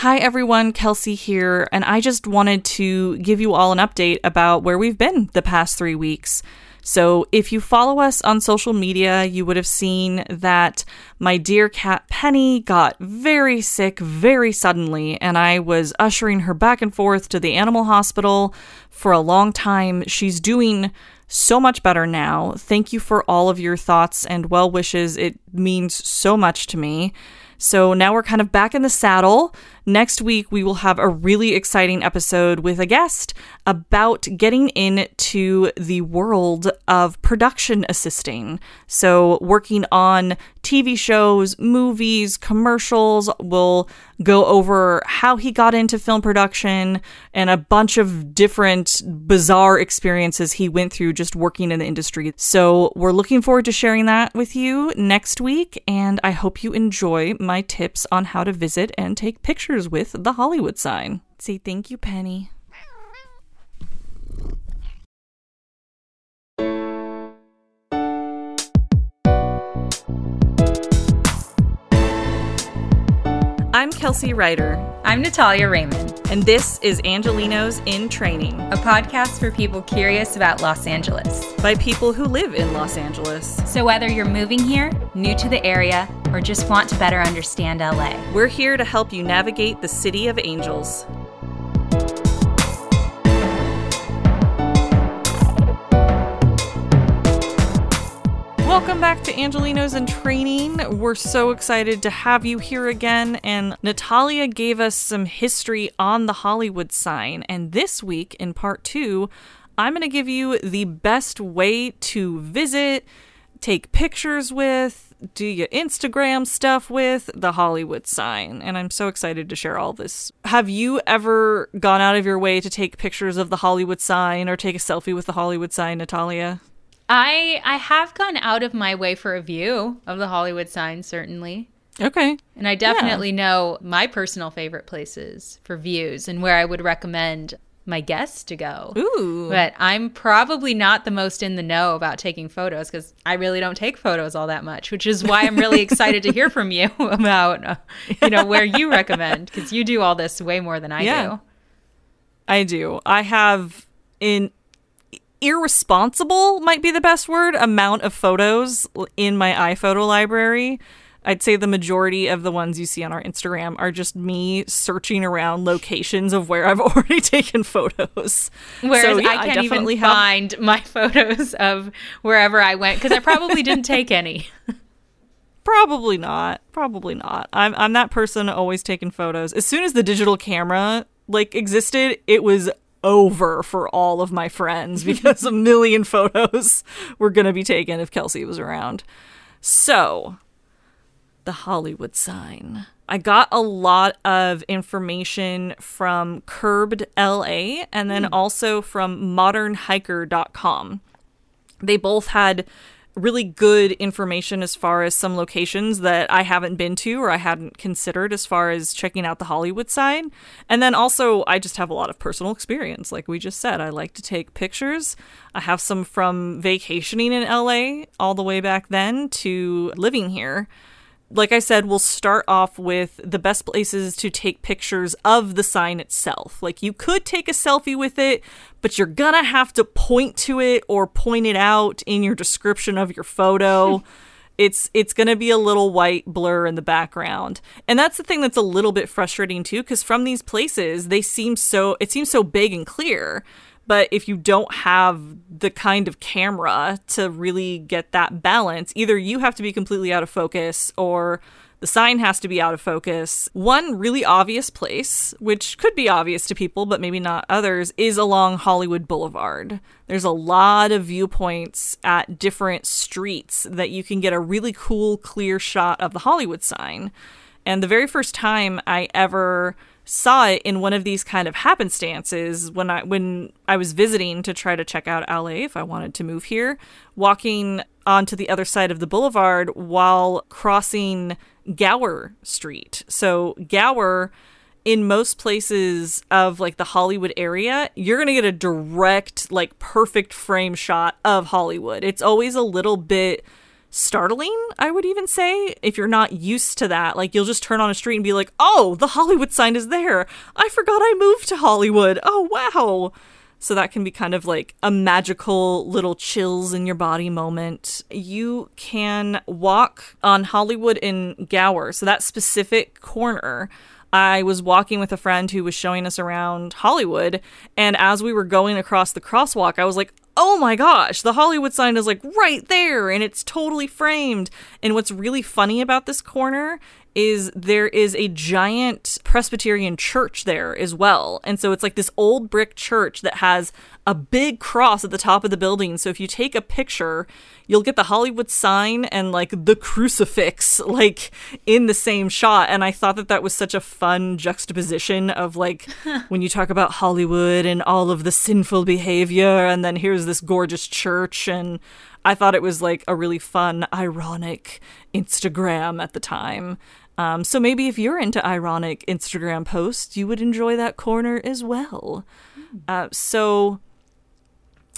Hi, everyone. Kelsey here, and I just wanted to give you all an update about where we've been the past three weeks. So, if you follow us on social media, you would have seen that my dear cat Penny got very sick very suddenly, and I was ushering her back and forth to the animal hospital for a long time. She's doing so much better now. Thank you for all of your thoughts and well wishes. It means so much to me. So now we're kind of back in the saddle. Next week, we will have a really exciting episode with a guest about getting into the world of production assisting. So, working on TV shows, movies, commercials. We'll go over how he got into film production and a bunch of different bizarre experiences he went through just working in the industry. So, we're looking forward to sharing that with you next week. And I hope you enjoy my tips on how to visit and take pictures with the Hollywood sign. Say thank you, Penny. I'm Kelsey Ryder. I'm Natalya Raymond. And this is Angelenos in Training, a podcast for people curious about Los Angeles by people who live in Los Angeles. So, whether you're moving here, new to the area, or just want to better understand LA, we're here to help you navigate the city of angels. Welcome back to Angelenos in Training. We're so excited to have you here again. And Natalya gave us some history on the Hollywood sign. And this week, in part two, I'm going to give you the best way to visit, take pictures with, do your Instagram stuff with the Hollywood sign. And I'm so excited to share all this. Have you ever gone out of your way to take pictures of the Hollywood sign or take a selfie with the Hollywood sign, Natalya? I I have gone out of my way for a view of the Hollywood sign, certainly. Okay. And I definitely yeah. know my personal favorite places for views and where I would recommend my guests to go. Ooh. But I'm probably not the most in the know about taking photos because I really don't take photos all that much, which is why I'm really excited to hear from you about, uh, you know, where you recommend because you do all this way more than I yeah. do. I do. I have in irresponsible might be the best word amount of photos in my iPhoto library. I'd say the majority of the ones you see on our Instagram are just me searching around locations of where I've already taken photos. Whereas so, yeah, I can't I even have... find my photos of wherever I went because I probably didn't take any. Probably not. Probably not. I'm I'm that person always taking photos. As soon as the digital camera like existed, it was over for all of my friends because a million photos were going to be taken if Kelsey was around. So, the Hollywood sign. I got a lot of information from Curbed LA and then mm. also from modernhiker.com. They both had really good information as far as some locations that I haven't been to or I hadn't considered as far as checking out the Hollywood side. And then also, I just have a lot of personal experience. Like we just said, I like to take pictures. I have some from vacationing in LA all the way back then to living here like I said, we'll start off with the best places to take pictures of the sign itself. Like you could take a selfie with it, but you're gonna have to point to it or point it out in your description of your photo. it's it's going to be a little white blur in the background. And that's the thing that's a little bit frustrating too cuz from these places they seem so it seems so big and clear but if you don't have the kind of camera to really get that balance, either you have to be completely out of focus or the sign has to be out of focus. One really obvious place, which could be obvious to people, but maybe not others, is along Hollywood Boulevard. There's a lot of viewpoints at different streets that you can get a really cool, clear shot of the Hollywood sign. And the very first time I ever saw it in one of these kind of happenstances when I when I was visiting to try to check out LA if I wanted to move here, walking onto the other side of the boulevard while crossing Gower Street. So Gower in most places of like the Hollywood area, you're going to get a direct like perfect frame shot of Hollywood. It's always a little bit startling, I would even say, if you're not used to that. Like, you'll just turn on a street and be like, oh, the Hollywood sign is there. I forgot I moved to Hollywood. Oh, wow. So that can be kind of like a magical little chills in your body moment. You can walk on Hollywood in Gower. So that specific corner. I was walking with a friend who was showing us around Hollywood. And as we were going across the crosswalk, I was like, oh my gosh, the Hollywood sign is like right there and it's totally framed. And what's really funny about this corner is there is a giant Presbyterian church there as well. And so it's like this old brick church that has a big cross at the top of the building. So if you take a picture, you'll get the Hollywood sign and like the crucifix like in the same shot. And I thought that that was such a fun juxtaposition of like when you talk about Hollywood and all of the sinful behavior, and then here's this gorgeous church. And I thought it was like a really fun, ironic Instagram at the time. Um, so maybe if you're into ironic Instagram posts, you would enjoy that corner as well. Uh, so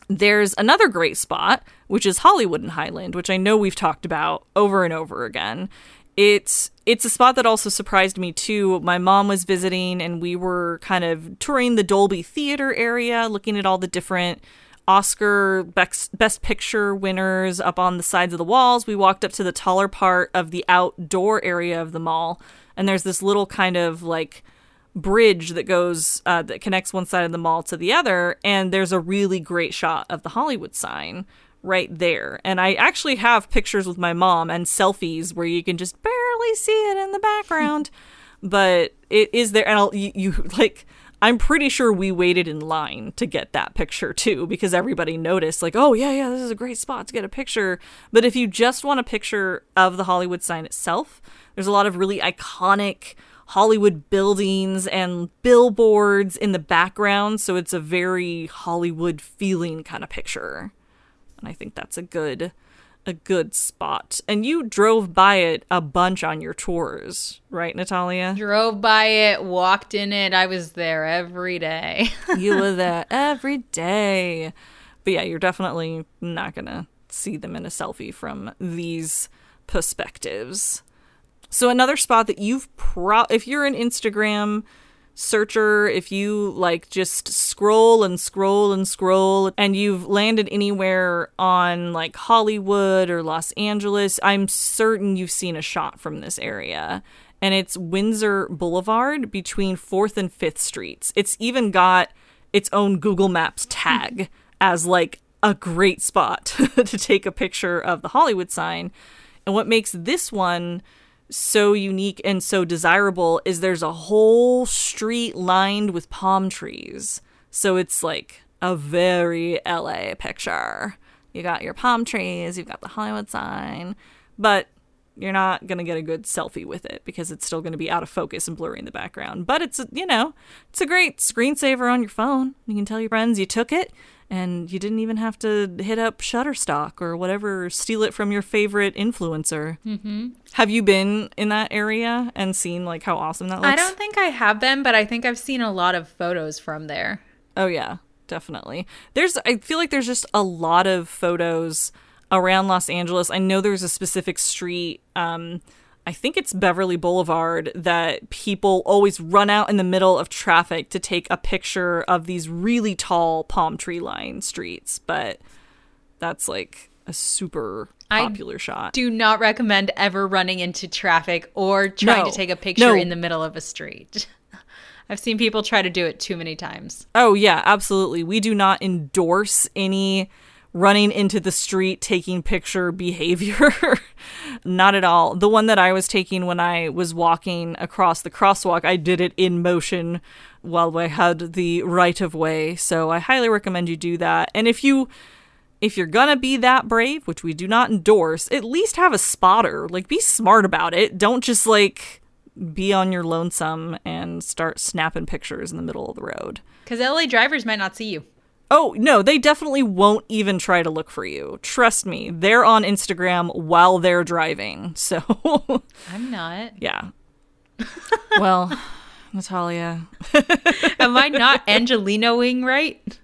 there's another great spot, which is Hollywood and Highland, which I know we've talked about over and over again. It's it's a spot that also surprised me too. My mom was visiting, and we were kind of touring the Dolby Theater area, looking at all the different Oscar Best, Best Picture winners up on the sides of the walls. We walked up to the taller part of the outdoor area of the mall, and there's this little kind of like bridge that goes uh, that connects one side of the mall to the other, and there's a really great shot of the Hollywood sign right there. And I actually have pictures with my mom and selfies where you can just barely see it in the background, but it is there. And I'll, you, you like I'm pretty sure we waited in line to get that picture too because everybody noticed, like, oh, yeah, yeah, this is a great spot to get a picture. But if you just want a picture of the Hollywood sign itself, there's a lot of really iconic Hollywood buildings and billboards in the background. So it's a very Hollywood feeling kind of picture. And I think that's a good a good spot. And you drove by it a bunch on your tours, right, Natalya? Drove by it, walked in it. I was there every day. you were there every day. But yeah, you're definitely not going to see them in a selfie from these perspectives. So another spot that you've pro if you're an Instagram searcher, if you like just scroll and scroll and scroll and you've landed anywhere on like Hollywood or Los Angeles, I'm certain you've seen a shot from this area. And it's Windsor Boulevard between 4th and 5th Streets. It's even got its own Google Maps tag hmm. as like a great spot to take a picture of the Hollywood sign. And what makes this one so unique and so desirable is there's a whole street lined with palm trees. So it's like a very LA picture. You got your palm trees, you've got the Hollywood sign, but you're not going to get a good selfie with it because it's still going to be out of focus and blurry in the background. But it's, a, you know, it's a great screensaver on your phone. You can tell your friends you took it and you didn't even have to hit up Shutterstock or whatever, steal it from your favorite influencer. Mm-hmm. Have you been in that area and seen like how awesome that looks? I don't think I have been, but I think I've seen a lot of photos from there. Oh yeah, definitely. There's, I feel like there's just a lot of photos around Los Angeles. I know there's a specific street. Um, I think it's Beverly Boulevard that people always run out in the middle of traffic to take a picture of these really tall palm tree lined streets. But that's like a super popular I shot. Do not recommend ever running into traffic or trying no, to take a picture no. in the middle of a street. I've seen people try to do it too many times. Oh, yeah, absolutely. We do not endorse any running into the street taking picture behavior. Not at all. The one that I was taking when I was walking across the crosswalk, I did it in motion while I had the right of way. So I highly recommend you do that. And if you if you're gonna be that brave, which we do not endorse, at least have a spotter. Like be smart about it. Don't just like be on your lonesome and start snapping pictures in the middle of the road. Because LA drivers might not see you. Oh, no, they definitely won't even try to look for you. Trust me, they're on Instagram while they're driving. So I'm not. Yeah. well, Natalya. Am I not Angelenoing right?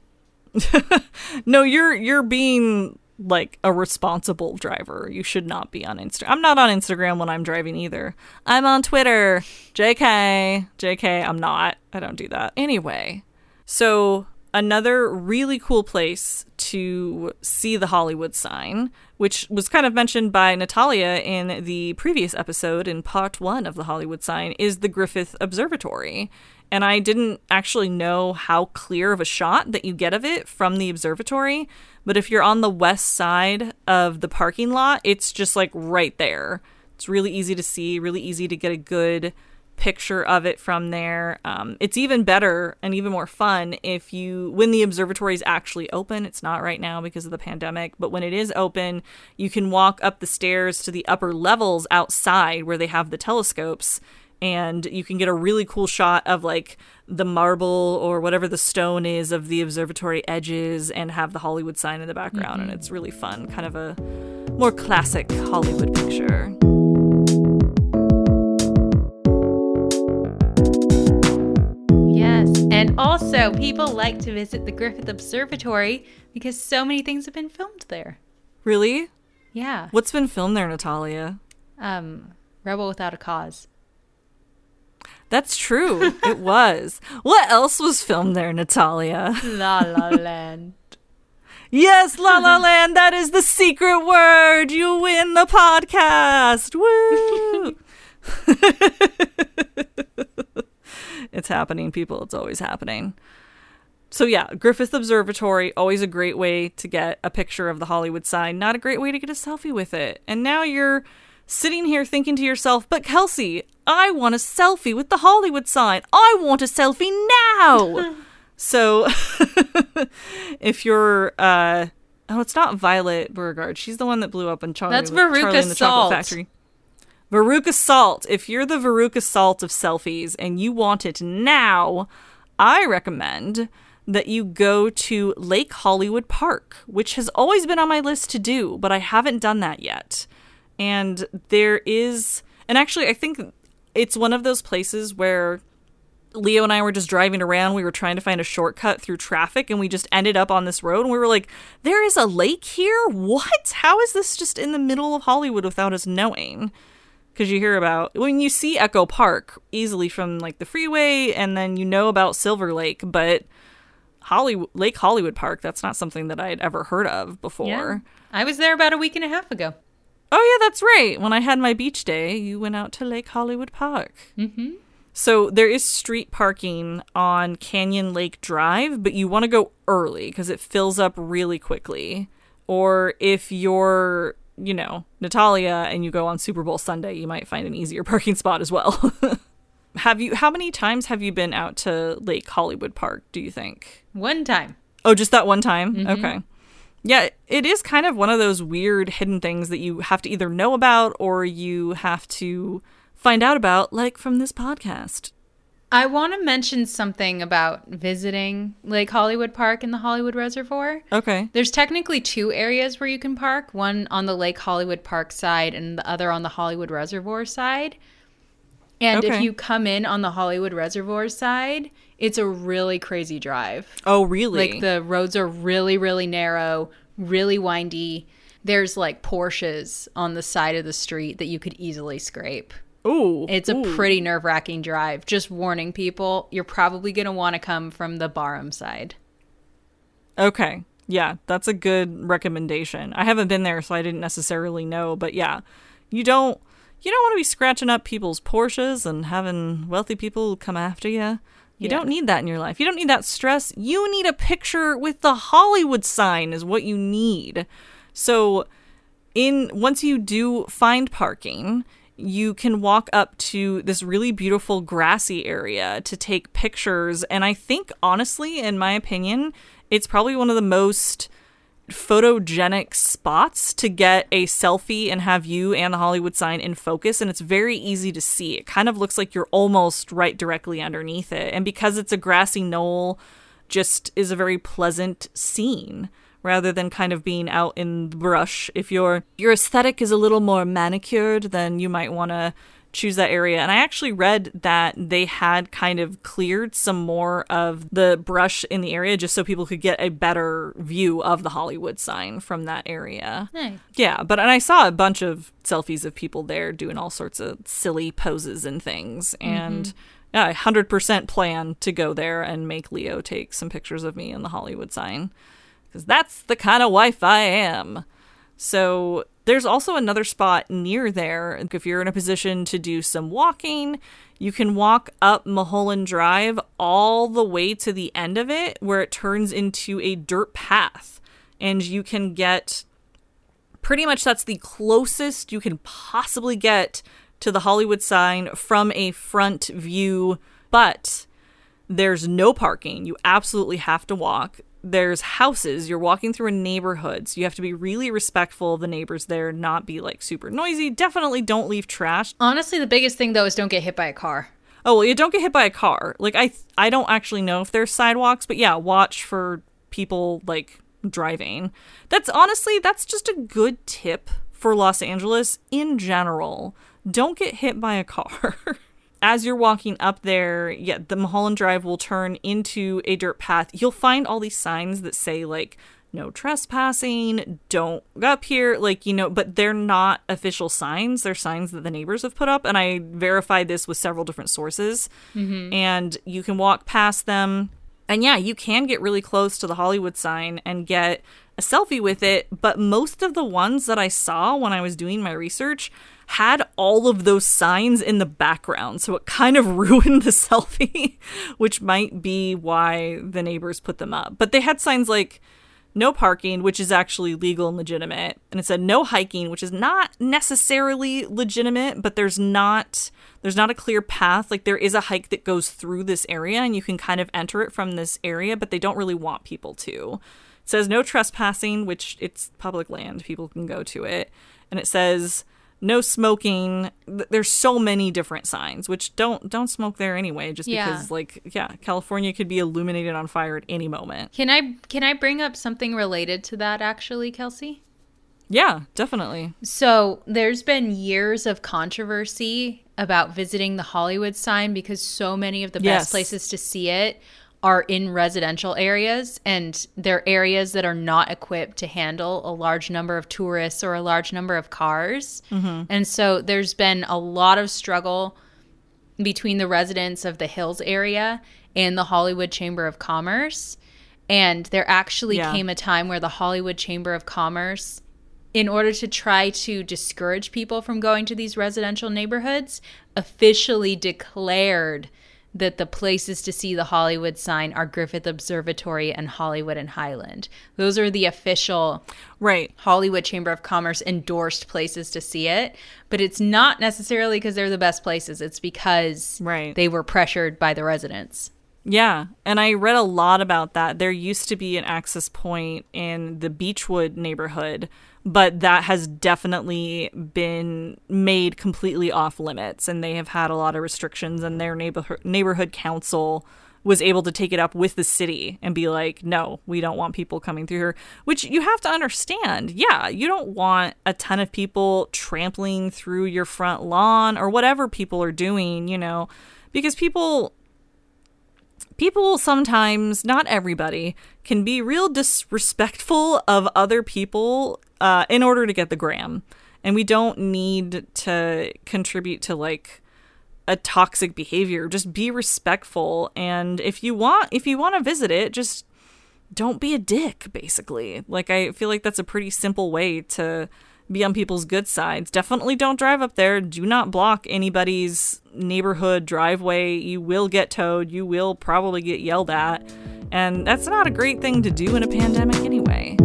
no, you're you're being like a responsible driver. You should not be on Instagram. I'm not on Instagram when I'm driving either. I'm on Twitter. JK. JK, I'm not. I don't do that. Anyway, so another really cool place to see the Hollywood sign, which was kind of mentioned by Natalya in the previous episode in part one of the Hollywood sign, is the Griffith Observatory. And I didn't actually know how clear of a shot that you get of it from the observatory. But if you're on the west side of the parking lot, it's just like right there. It's really easy to see, really easy to get a good picture of it from there. Um, it's even better and even more fun if you, when the observatory is actually open, it's not right now because of the pandemic, but when it is open, you can walk up the stairs to the upper levels outside where they have the telescopes and you can get a really cool shot of like the marble or whatever the stone is of the observatory edges and have the Hollywood sign in the background mm-hmm. and it's really fun kind of a more classic Hollywood picture. And also, people like to visit the Griffith Observatory because so many things have been filmed there. Really? Yeah. What's been filmed there, Natalya? Um, Rebel Without a Cause. That's true. it was. What else was filmed there, Natalya? La La Land. yes, La La Land. That is the secret word. You win the podcast. Woo! it's happening, people. It's always happening. So, yeah, Griffith Observatory, always a great way to get a picture of the Hollywood sign, not a great way to get a selfie with it. And now you're sitting here thinking to yourself, but Kelsey, I want a selfie with the Hollywood sign. I want a selfie now. so, if you're, uh, oh, it's not Violet Beauregarde. She's the one that blew up in Charlie. That's Veruca Charlie and the Salt. Chocolate Factory. Veruca Salt. If you're the Veruca Salt of selfies and you want it now, I recommend that you go to Lake Hollywood Park, which has always been on my list to do, but I haven't done that yet. And there is, and actually, I think it's one of those places where Leo and I were just driving around. We were trying to find a shortcut through traffic and we just ended up on this road and we were like, there is a lake here? What? How is this just in the middle of Hollywood without us knowing? Because you hear about when you see Echo Park easily from like the freeway, and then you know about Silver Lake, but Hollywood Lake Hollywood Park that's not something that I had ever heard of before. Yeah. I was there about a week and a half ago. Oh yeah, that's right. When I had my beach day, you went out to Lake Hollywood Park. Mm-hmm. So there is street parking on Canyon Lake Drive, but you want to go early because it fills up really quickly. Or if you're you know, Natalya and you go on Super Bowl Sunday, you might find an easier parking spot as well. have you how many times have you been out to Lake Hollywood Park, do you think? One time. Oh, just that one time? Mm-hmm. Okay. Yeah, it is kind of one of those weird hidden things that you have to either know about or you have to find out about, like from this podcast. I want to mention something about visiting Lake Hollywood Park and the Hollywood Reservoir. Okay. There's technically two areas where you can park one on the Lake Hollywood Park side and the other on the Hollywood Reservoir side. And okay. if you come in on the Hollywood Reservoir side, it's a really crazy drive. Oh, really? Like the roads are really, really narrow, really windy. There's like Porsches on the side of the street that you could easily scrape. Ooh. It's a pretty nerve wracking drive. Just warning people, you're probably going to want to come from the Barham side. Okay. Yeah, that's a good recommendation. I haven't been there, so I didn't necessarily know, but yeah, you don't you don't want to be scratching up people's Porsches and having wealthy people come after you. You yeah. don't need that in your life. You don't need that stress. You need a picture with the Hollywood sign is what you need. So in once you do find parking, you can walk up to this really beautiful grassy area to take pictures. And I think, honestly, in my opinion, it's probably one of the most photogenic spots to get a selfie and have you and the Hollywood sign in focus. And it's very easy to see. It kind of looks like you're almost right directly underneath it. And because it's a grassy knoll, just is a very pleasant scene rather than kind of being out in the brush. If your your aesthetic is a little more manicured, then you might want to choose that area. And I actually read that they had kind of cleared some more of the brush in the area just so people could get a better view of the Hollywood sign from that area. Nice. Yeah, but and I saw a bunch of selfies of people there doing all sorts of silly poses and things. Mm-hmm. And yeah, I 100% plan to go there and make Leo take some pictures of me in the Hollywood sign. Because that's the kind of wife I am. So there's also another spot near there. If you're in a position to do some walking, you can walk up Mulholland Drive all the way to the end of it, where it turns into a dirt path. And you can get pretty much that's the closest you can possibly get to the Hollywood sign from a front view, but there's no parking. You absolutely have to walk. There's houses. You're walking through a neighborhood, so you have to be really respectful of the neighbors there, not be like super noisy. Definitely don't leave trash. Honestly, the biggest thing though is don't get hit by a car. Oh well, you don't get hit by a car. Like I, I don't actually know if there's sidewalks, but yeah, watch for people like driving. That's honestly, that's just a good tip for Los Angeles in general. Don't get hit by a car. As you're walking up there, yeah, the Mulholland Drive will turn into a dirt path. You'll find all these signs that say like no trespassing, don't go up here, like, you know, but they're not official signs. They're signs that the neighbors have put up. And I verified this with several different sources. Mm-hmm. And you can walk past them. And yeah, you can get really close to the Hollywood sign and get a selfie with it. But most of the ones that I saw when I was doing my research had all of those signs in the background. So it kind of ruined the selfie, which might be why the neighbors put them up. But they had signs like, no parking, which is actually legal and legitimate. And it said no hiking, which is not necessarily legitimate, but there's not there's not a clear path. Like there is a hike that goes through this area and you can kind of enter it from this area, but they don't really want people to. It says no trespassing, which it's public land, people can go to it. And it says no smoking. There's so many different signs, which don't don't smoke there anyway, just Yeah. because like yeah, California could be illuminated on fire at any moment. Can I can I bring up something related to that actually, Kelsey? Yeah, definitely. So there's been years of controversy about visiting the Hollywood sign because so many of the Yes. best places to see it are in residential areas and they're areas that are not equipped to handle a large number of tourists or a large number of cars. Mm-hmm. And so there's been a lot of struggle between the residents of the Hills area and the Hollywood Chamber of Commerce. And there actually Yeah. came a time where the Hollywood Chamber of Commerce, in order to try to discourage people from going to these residential neighborhoods, officially declared that the places to see the Hollywood sign are Griffith Observatory and Hollywood and Highland. Those are the official Right. Hollywood Chamber of Commerce endorsed places to see it, but it's not necessarily because they're the best places. It's because Right. they were pressured by the residents. Yeah, and I read a lot about that. There used to be an access point in the Beechwood neighborhood, but that has definitely been made completely off limits and they have had a lot of restrictions and their neighborhood neighborhood council was able to take it up with the city and be like, "No, we don't want people coming through here." Which you have to understand. Yeah, you don't want a ton of people trampling through your front lawn or whatever people are doing, you know, because people people sometimes, not everybody, can be real disrespectful of other people uh, in order to get the gram. And we don't need to contribute to like a toxic behavior. Just be respectful. And if you want, if you want to visit it, just don't be a dick, basically. Like, I feel like that's a pretty simple way to be on people's good sides. Definitely don't drive up there. Do not block anybody's neighborhood driveway. You will get towed. You will probably get yelled at. And that's not a great thing to do in a pandemic anyway.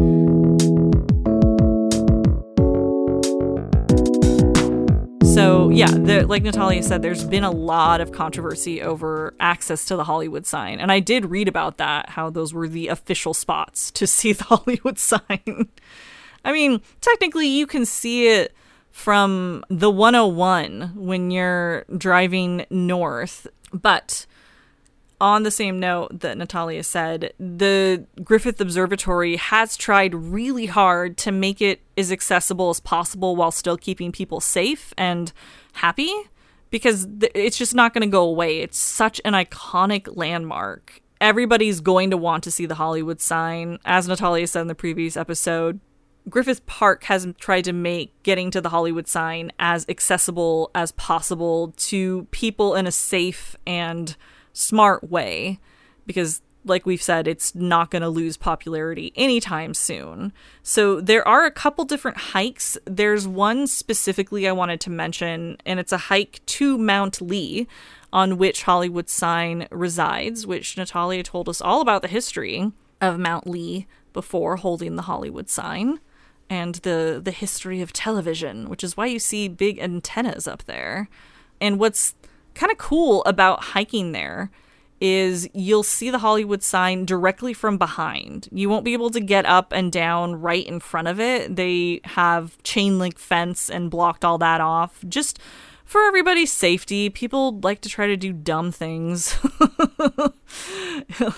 So, yeah, the, like Natalya said, there's been a lot of controversy over access to the Hollywood sign. And I did read about that, how those were the official spots to see the Hollywood sign. I mean, technically, you can see it from the 101 when you're driving north. But on the same note that Natalya said, the Griffith Observatory has tried really hard to make it as accessible as possible while still keeping people safe and happy because th- it's just not going to go away. It's such an iconic landmark. Everybody's going to want to see the Hollywood sign. As Natalya said in the previous episode, Griffith Park has tried to make getting to the Hollywood sign as accessible as possible to people in a safe and smart way because like we've said, it's not going to lose popularity anytime soon. So there are a couple different hikes. There's one specifically I wanted to mention, and it's a hike to Mount Lee, on which Hollywood Sign resides, which Natalya told us all about the history of Mount Lee before holding the Hollywood sign and the the history of television, which is why you see big antennas up there. And what's kind of cool about hiking there is you'll see the Hollywood sign directly from behind. You won't be able to get up and down right in front of it. They have chain link fence and blocked all that off. Just for everybody's safety, people like to try to do dumb things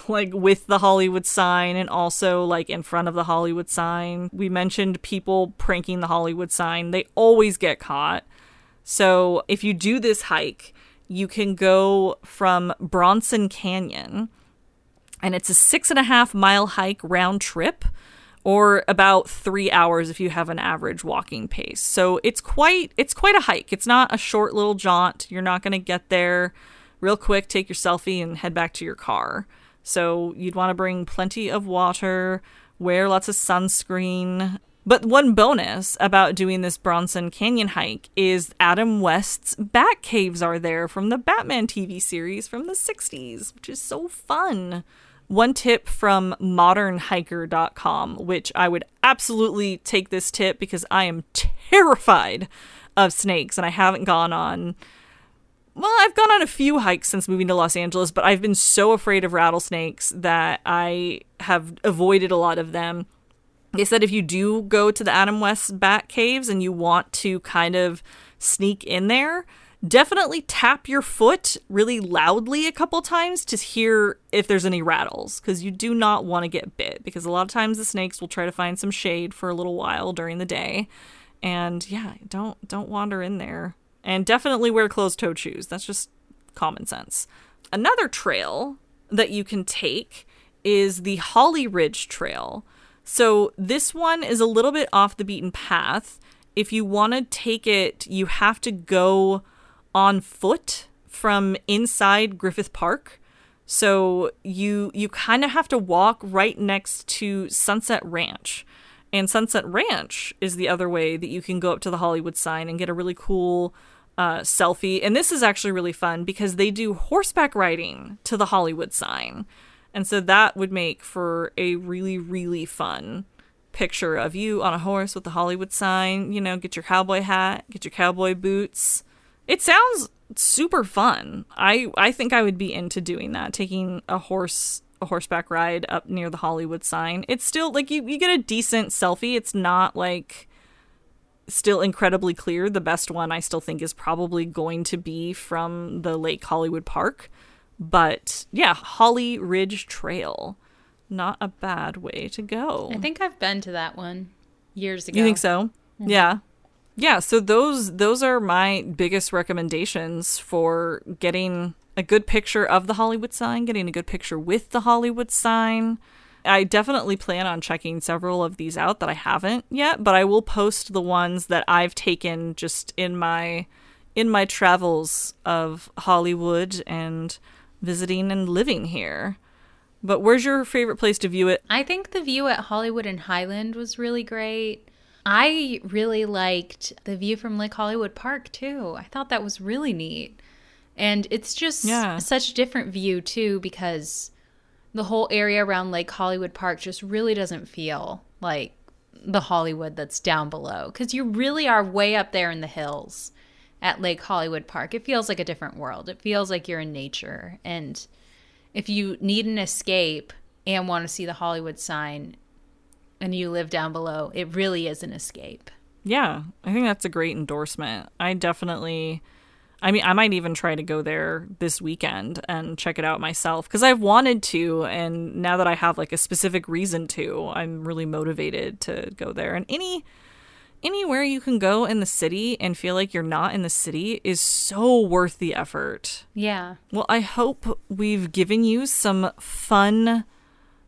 like with the Hollywood sign and also like in front of the Hollywood sign. We mentioned people pranking the Hollywood sign, they always get caught. So if you do this hike, you can go from Bronson Canyon, and it's a six and a half mile hike round trip or about three hours if you have an average walking pace. So it's quite it's quite a hike. It's not a short little jaunt. You're not going to get there real quick, take your selfie, and head back to your car. So you'd want to bring plenty of water, wear lots of sunscreen. But one bonus about doing this Bronson Canyon hike is Adam West's Bat Caves are there from the Batman TV series from the 60s, which is so fun one tip from modernhiker.com, which I would absolutely take this tip because I am terrified of snakes and I haven't gone on. Well, I've gone on a few hikes since moving to Los Angeles, but I've been so afraid of rattlesnakes that I have avoided a lot of them. They said if you do go to the Adam West Bat Caves and you want to kind of sneak in there, definitely tap your foot really loudly a couple times to hear if there's any rattles because you do not want to get bit because a lot of times the snakes will try to find some shade for a little while during the day. And yeah don't don't wander in there. And definitely wear closed-toed shoes. That's just common sense. Another trail that you can take is the holly ridge trail so this one is a little bit off the beaten path if you want to take it you have to go on foot from inside Griffith Park. So you you kind of have to walk right next to Sunset Ranch. And Sunset Ranch is the other way that you can go up to the Hollywood sign and get a really cool uh, selfie. And this is actually really fun because they do horseback riding to the Hollywood sign. And so that would make for a really, really fun picture of you on a horse with the Hollywood sign. You know, get your cowboy hat, get your cowboy boots, it sounds super fun. I I think I would be into doing that, taking a horse a horseback ride up near the Hollywood sign. It's still like you, you get a decent selfie. It's not like still incredibly clear. The best one I still think is probably going to be from the Lake Hollywood Park. But yeah, Holly Ridge Trail. Not a bad way to go. I think I've been to that one years ago. You think so? Mm-hmm. Yeah yeah, so those those are my biggest recommendations for getting a good picture of the Hollywood sign, getting a good picture with the Hollywood sign. I definitely plan on checking several of these out that I haven't yet, but I will post the ones that I've taken just in my in my travels of Hollywood and visiting and living here. But where's your favorite place to view it? I think the view at Hollywood and Highland was really great. I really liked the view from Lake Hollywood Park too. I thought that was really neat. And it's just yeah. such a different view too because the whole area around Lake Hollywood Park just really doesn't feel like the Hollywood that's down below because you really are way up there in the hills at Lake Hollywood Park. It feels like a different world. It feels like you're in nature. And if you need an escape and want to see the Hollywood sign, and you live down below, it really is an escape. Yeah, I think that's a great endorsement. I definitely I mean, I might even try to go there this weekend and check it out myself because I've wanted to. And now that I have like a specific reason to, I'm really motivated to go there. And any anywhere you can go in the city and feel like you're not in the city is so worth the effort. Yeah. Well, I hope we've given you some fun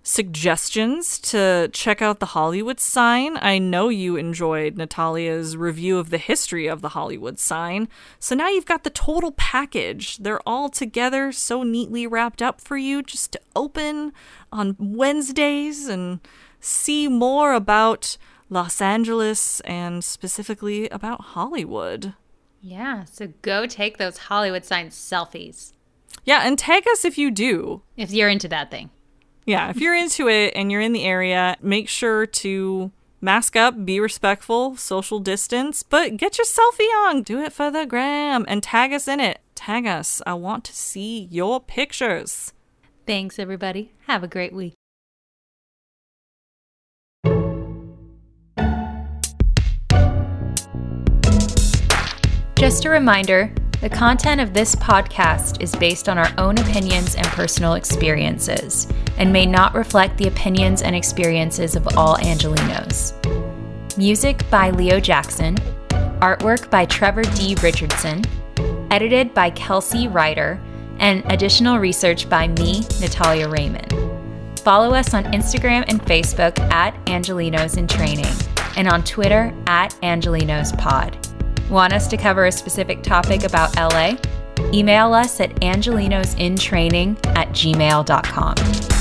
suggestions to check out the Hollywood sign. I know you enjoyed Natalya's review of the history of the Hollywood sign. So now you've got the total package. They're all together, so neatly wrapped up for you just to open on Wednesdays and see more about Los Angeles and specifically about Hollywood. Yeah. So go take those Hollywood sign selfies Yeah, and tag us if you do. if you're into that thing. Yeah, if you're into it and you're in the area, make sure to mask up, be respectful, social distance, but get your selfie on. Do it for the gram and tag us in it. Tag us. I want to see your pictures. Thanks, everybody. Have a great week. Just a reminder the content of this podcast is based on our own opinions and personal experiences and may not reflect the opinions and experiences of all Angelenos. Music by Leo Jackson, artwork by Trevor D. Richardson, edited by Kelsey Ryder, and additional research by me, Natalya Raymond. Follow us on Instagram and Facebook at Angelenos in Training and on Twitter at Angelenos Pod. Want us to cover a specific topic about LA? Email us at angelenosintraining at gmail.com.